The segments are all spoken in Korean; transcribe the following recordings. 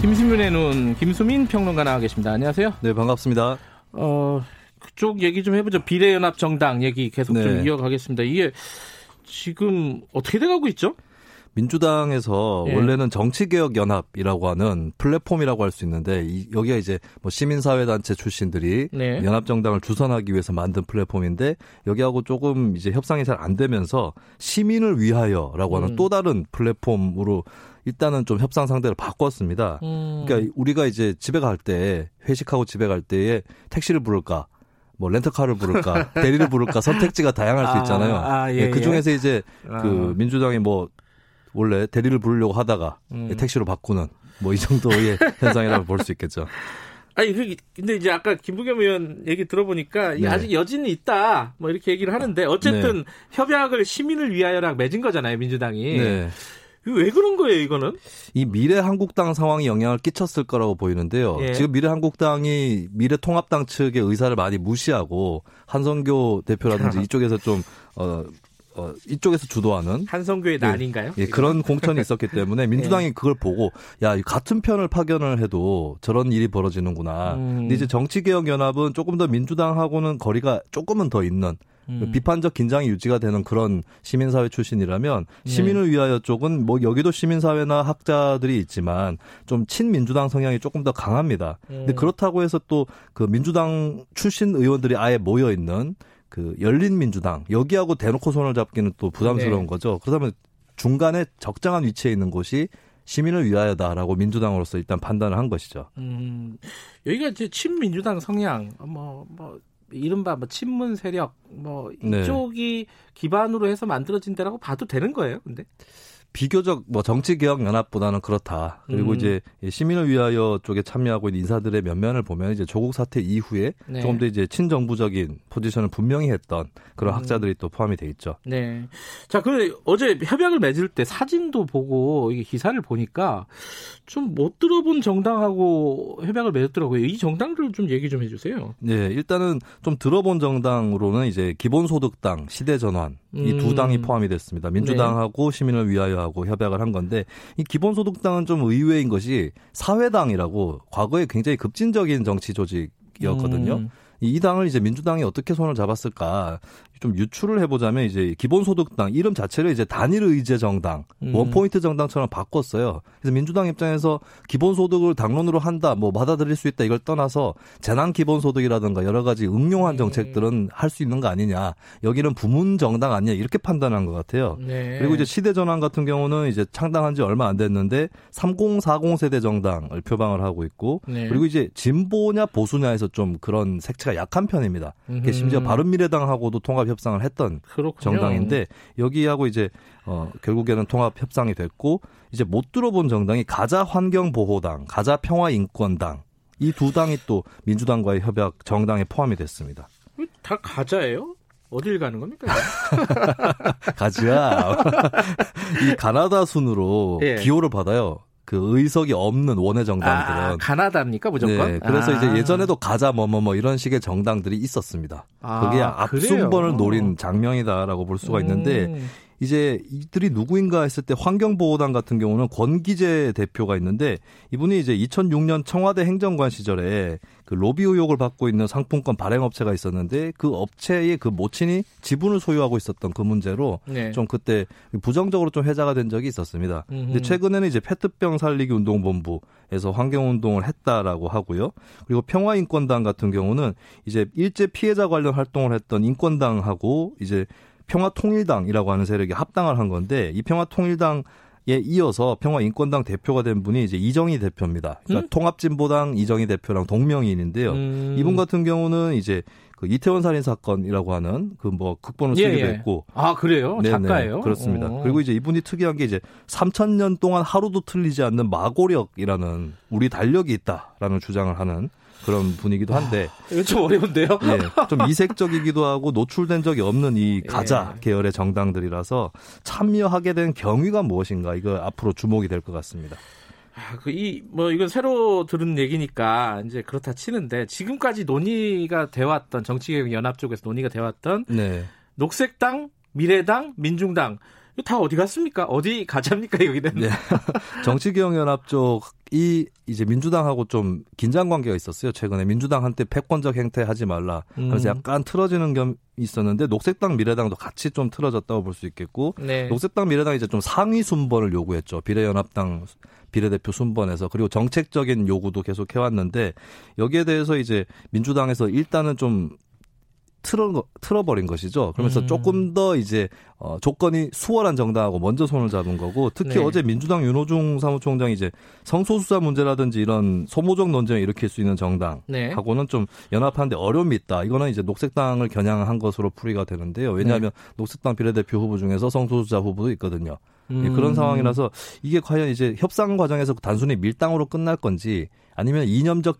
김수민의 눈 김수민 평론가 나와 계십니다. 안녕하세요. 네, 반갑습니다. 어 그쪽 얘기 좀 해보죠. 비례연합 정당 얘기 계속 네. 좀 이어가겠습니다. 이게 지금 어떻게 돼가고 있죠? 민주당에서 예. 원래는 정치개혁연합이라고 하는 플랫폼이라고 할 수 있는데 이, 여기가 이제 뭐 시민사회단체 출신들이 네. 연합정당을 주선하기 위해서 만든 플랫폼인데 여기하고 조금 이제 협상이 잘 안 되면서 시민을 위하여라고 하는 음. 또 다른 플랫폼으로 일단은 좀 협상 상대를 바꿨습니다. 음. 그러니까 우리가 이제 집에 갈 때 회식하고 집에 갈 때에 택시를 부를까 뭐 렌터카를 부를까 대리를 부를까 선택지가 다양할 수 있잖아요. 아, 아, 예, 예, 그 중에서 이제 아. 그 민주당이 뭐 원래 대리를 부르려고 하다가 음. 택시로 바꾸는 뭐 이 정도의 현상이라고 볼 수 있겠죠. 아니 그 근데 이제 아까 김부겸 의원 얘기 들어보니까 네. 아직 여진이 있다 뭐 이렇게 얘기를 하는데 어쨌든 네. 협약을 시민을 위하여라 맺은 거잖아요 민주당이. 네. 왜 그런 거예요, 이거는? 이 미래 한국당 상황이 영향을 끼쳤을 거라고 보이는데요. 예. 지금 미래 한국당이 미래 통합당 측의 의사를 많이 무시하고 한성교 대표라든지 이쪽에서 좀 어, 어, 이쪽에서 주도하는 한성교의 네. 난인가요? 예, 예, 그런 공천이 있었기 때문에 민주당이 예. 그걸 보고 야 같은 편을 파견을 해도 저런 일이 벌어지는구나. 음. 근데 이제 정치개혁연합은 조금 더 민주당하고는 거리가 조금은 더 있는 음. 비판적 긴장이 유지가 되는 그런 시민사회 출신이라면 네. 시민을 위하여 쪽은 뭐 여기도 시민사회나 학자들이 있지만 좀 친민주당 성향이 조금 더 강합니다. 음. 근데 그렇다고 해서 또 그 민주당 출신 의원들이 아예 모여 있는 그 열린민주당 여기하고 대놓고 손을 잡기는 또 부담스러운 네. 거죠. 그렇다면 중간에 적정한 위치에 있는 곳이 시민을 위하여다라고 민주당으로서 일단 판단을 한 것이죠. 음, 여기가 이제 친민주당 성향, 뭐, 뭐, 이른바 뭐 친문 세력, 뭐, 네. 이쪽이 네. 기반으로 해서 만들어진 데라고 봐도 되는 거예요, 근데? 비교적 뭐 정치개혁연합보다는 그렇다. 그리고 음. 이제 시민을 위하여 쪽에 참여하고 있는 인사들의 면면을 보면 이제 조국 사태 이후에 네. 조금 더 이제 친정부적인 포지션을 분명히 했던 그런 음. 학자들이 또 포함이 돼 있죠. 네. 자, 그런데 어제 협약을 맺을 때 사진도 보고 이게 기사를 보니까 좀 못 들어본 정당하고 협약을 맺었더라고요. 이 정당들 좀 얘기 좀 해주세요. 네, 일단은 좀 들어본 정당으로는 이제 기본소득당, 시대전환 이두 음. 당이 포함이 됐습니다. 민주당하고 네. 시민을 위하여하고 협약을 한 건데 이 기본소득당은 좀 의외인 것이 사회당이라고 과거에 굉장히 급진적인 정치 조직이었거든요. 음. 이 당을 이제 민주당이 어떻게 손을 잡았을까 좀 유출을 해보자면 이제 기본소득당 이름 자체를 이제 단일 의제 정당, 음. 원포인트 정당처럼 바꿨어요. 그래서 민주당 입장에서 기본소득을 당론으로 한다, 뭐 받아들일 수 있다 이걸 떠나서 재난 기본소득이라든가 여러 가지 응용한 네. 정책들은 할 수 있는 거 아니냐. 여기는 부문 정당 아니냐 이렇게 판단한 것 같아요. 네. 그리고 이제 시대 전환 같은 경우는 이제 창당한 지 얼마 안 됐는데 3040 세대 정당을 표방을 하고 있고 네. 그리고 이제 진보냐 보수냐에서 좀 그런 색채가 약한 편입니다. 심지어 바른미래당하고도 통합 통합 협상을 했던 그렇군요. 정당인데 여기하고 이제 어 결국에는 통합 협상이 됐고 이제 못 들어본 정당이 가자 환경 보호당, 가자 평화 인권당 이 두 당이 또 민주당과의 협약 정당에 포함이 됐습니다. 다 가자예요? 어딜 가는 겁니까? 가자. 이 가나다 순으로 예. 기호를 받아요. 그 의석이 없는 원외 정당들은 아, 가나다입니까 무조건? 네, 그래서 아. 이제 예전에도 가자 뭐뭐뭐 뭐 이런 식의 정당들이 있었습니다. 아, 그게 앞순번을 노린 장면이다라고 볼 수가 있는데 음. 이제 이들이 누구인가 했을 때 환경보호단 같은 경우는 권기재 대표가 있는데 이분이 이제 2006년 청와대 행정관 시절에 그 로비 의혹을 받고 있는 상품권 발행업체가 있었는데 그 업체의 그 모친이 지분을 소유하고 있었던 그 문제로 네. 좀 그때 부정적으로 좀 회자가 된 적이 있었습니다. 음흠. 근데 최근에는 이제 페트병 살리기 운동본부에서 환경운동을 했다라고 하고요. 그리고 평화인권당 같은 경우는 이제 일제 피해자 관련 활동을 했던 인권당하고 이제 평화통일당이라고 하는 세력이 합당을 한 건데 이 평화통일당 에 이어서 평화인권당 대표가 된 분이 이제 이정희 대표입니다. 그러니까 음? 통합진보당 이정희 대표랑 동명이인인데요. 음. 이분 같은 경우는 이제 그 이태원 살인 사건이라고 하는 그 뭐 극본을 쓰기도 예, 예. 했고 아 그래요 네네, 작가예요 그렇습니다 오. 그리고 이제 이분이 특이한 게 이제 3천 년 동안 하루도 틀리지 않는 마고력이라는 우리 달력이 있다라는 주장을 하는 그런 분위기도 한데 이거 좀 어려운데요. 예, 좀 이색적이기도 하고 노출된 적이 없는 이 가자 예. 계열의 정당들이라서 참여하게 된 경위가 무엇인가 이거 앞으로 주목이 될 것 같습니다. 아, 그, 이, 뭐, 이건 새로 들은 얘기니까, 이제 그렇다 치는데, 지금까지 논의가 돼왔던, 정치개혁연합 쪽에서 논의가 돼왔던, 네. 녹색당, 미래당, 민중당, 다 어디 갔습니까? 어디 가자입니까 여기는? 네. 정치개혁연합 쪽 이 이제 민주당하고 좀 긴장 관계가 있었어요. 최근에 민주당 한테 패권적 행태 하지 말라. 그래서 음. 약간 틀어지는 겸 있었는데 녹색당 미래당도 같이 좀 틀어졌다고 볼 수 있겠고 네. 녹색당 미래당 이제 좀 상위 순번을 요구했죠. 비례연합당 비례대표 순번에서 그리고 정책적인 요구도 계속 해왔는데 여기에 대해서 이제 민주당에서 일단은 좀 틀어 틀어버린 것이죠. 그러면서 음. 조금 더 이제 어, 조건이 수월한 정당하고 먼저 손을 잡은 거고 특히 네. 어제 민주당 윤호중 사무총장이 이제 성소수자 문제라든지 이런 소모적 논쟁을 일으킬 수 있는 정당하고는 네. 좀 연합하는데 어려움이 있다. 이거는 이제 녹색당을 겨냥한 것으로 풀이가 되는데요. 왜냐하면 네. 녹색당 비례대표 후보 중에서 성소수자 후보도 있거든요. 음. 예, 그런 상황이라서 이게 과연 이제 협상 과정에서 단순히 밀당으로 끝날 건지 아니면 이념적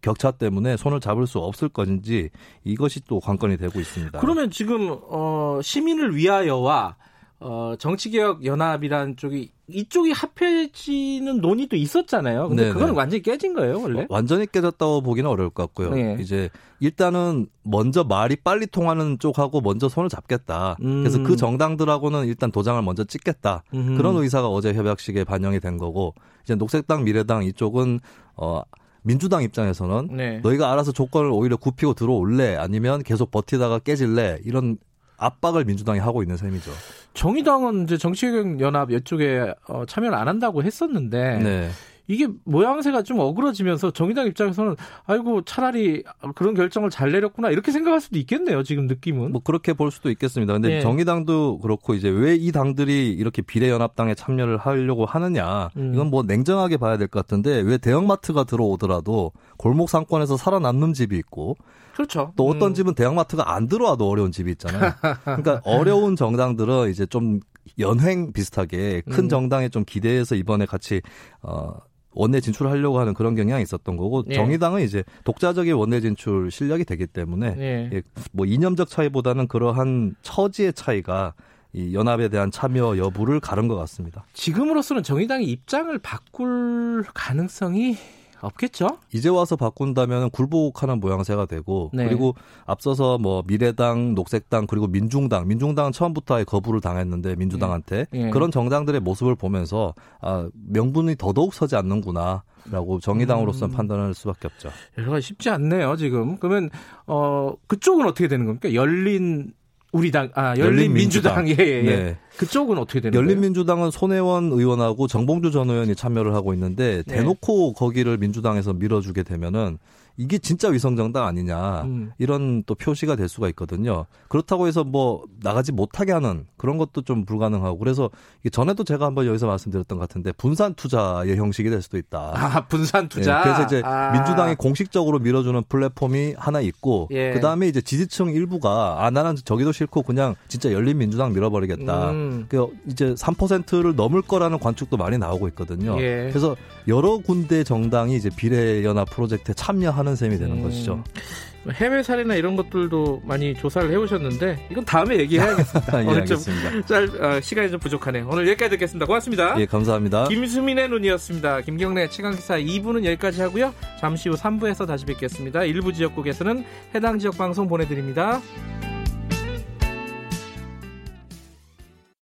격차 때문에 손을 잡을 수 없을 건지 이것이 또 관건이 되고 있습니다. 그러면 지금 어 시민을 위하여와 어 정치개혁 연합이란 쪽이 이쪽이 합해지는 논의도 있었잖아요. 근데 네네. 그건 완전히 깨진 거예요, 원래? 완전히 깨졌다고 보기는 어려울 것 같고요. 네. 이제 일단은 먼저 말이 빨리 통하는 쪽하고 먼저 손을 잡겠다. 음. 그래서 그 정당들하고는 일단 도장을 먼저 찍겠다. 음. 그런 의사가 어제 협약식에 반영이 된 거고 이제 녹색당, 미래당 이쪽은 어 민주당 입장에서는 네. 너희가 알아서 조건을 오히려 굽히고 들어올래 아니면 계속 버티다가 깨질래 이런 압박을 민주당이 하고 있는 셈이죠. 정의당은 이제 정치개혁 연합 이쪽에 어, 참여를 안 한다고 했었는데 네. 이게 모양새가 좀 어그러지면서 정의당 입장에서는 아이고 차라리 그런 결정을 잘 내렸구나 이렇게 생각할 수도 있겠네요. 지금 느낌은. 뭐 그렇게 볼 수도 있겠습니다. 근데 네. 정의당도 그렇고 이제 왜 이 당들이 이렇게 비례연합당에 참여를 하려고 하느냐 음. 이건 뭐 냉정하게 봐야 될 것 같은데 왜 대형마트가 들어오더라도 골목 상권에서 살아남는 집이 있고 그렇죠. 또 어떤 음. 집은 대형마트가 안 들어와도 어려운 집이 있잖아요. 그러니까 어려운 정당들은 이제 좀 연횡 비슷하게 큰 음. 정당에 좀 기대해서 이번에 같이 어 원내 진출하려고 하는 그런 경향이 있었던 거고 예. 정의당은 이제 독자적인 원내 진출 실력이 되기 때문에 예. 예, 뭐 이념적 차이보다는 그러한 처지의 차이가 이 연합에 대한 참여 여부를 가른 것 같습니다. 지금으로서는 정의당이 입장을 바꿀 가능성이 없겠죠. 이제 와서 바꾼다면 굴복하는 모양새가 되고 네. 그리고 앞서서 뭐 미래당, 녹색당 그리고 민중당, 민중당은 처음부터 아예 거부를 당했는데 민주당한테 네. 네. 그런 정당들의 모습을 보면서 아 명분이 더더욱 서지 않는구나. 라고 정의당으로서는 음. 판단할 수밖에 없죠. 여러 가지 쉽지 않네요, 지금. 그러면, 어, 그쪽은 어떻게 되는 겁니까? 열린 우리 당, 아, 열린민주당. 예, 예, 예. 네. 그쪽은 어떻게 되는 열린민주당은 손혜원 의원하고 정봉주 전 의원이 참여를 하고 있는데 네. 대놓고 네. 거기를 민주당에서 밀어주게 되면은 이게 진짜 위성정당 아니냐 음. 이런 또 표시가 될 수가 있거든요. 그렇다고 해서 뭐 나가지 못하게 하는 그런 것도 좀 불가능하고 그래서 전에도 제가 한번 여기서 말씀드렸던 것 같은데 분산 투자의 형식이 될 수도 있다. 아 분산 투자. 네, 그래서 이제 아. 민주당이 공식적으로 밀어주는 플랫폼이 하나 있고 예. 그 다음에 이제 지지층 일부가 아 나는 저기도 싫고 그냥 진짜 열린 민주당 밀어버리겠다. 음. 그 이제 3%를 넘을 거라는 관측도 많이 나오고 있거든요. 예. 그래서 여러 군데 정당이 이제 비례연합 프로젝트에 참여 하는 셈이 되는 음. 것이죠. 해외 사례나 이런 것들도 많이 조사를 해오셨는데 이건 다음에 얘기해야겠습니다. 예, 오늘 좀 짤, 어, 시간이 좀 부족하네요. 오늘 여기까지 듣겠습니다. 고맙습니다. 예, 감사합니다. 김수민의 눈이었습니다. 김경래 최강기사 2부는 여기까지 하고요. 잠시 후 3부에서 다시 뵙겠습니다. 일부 지역국에서는 해당 지역 방송 보내드립니다.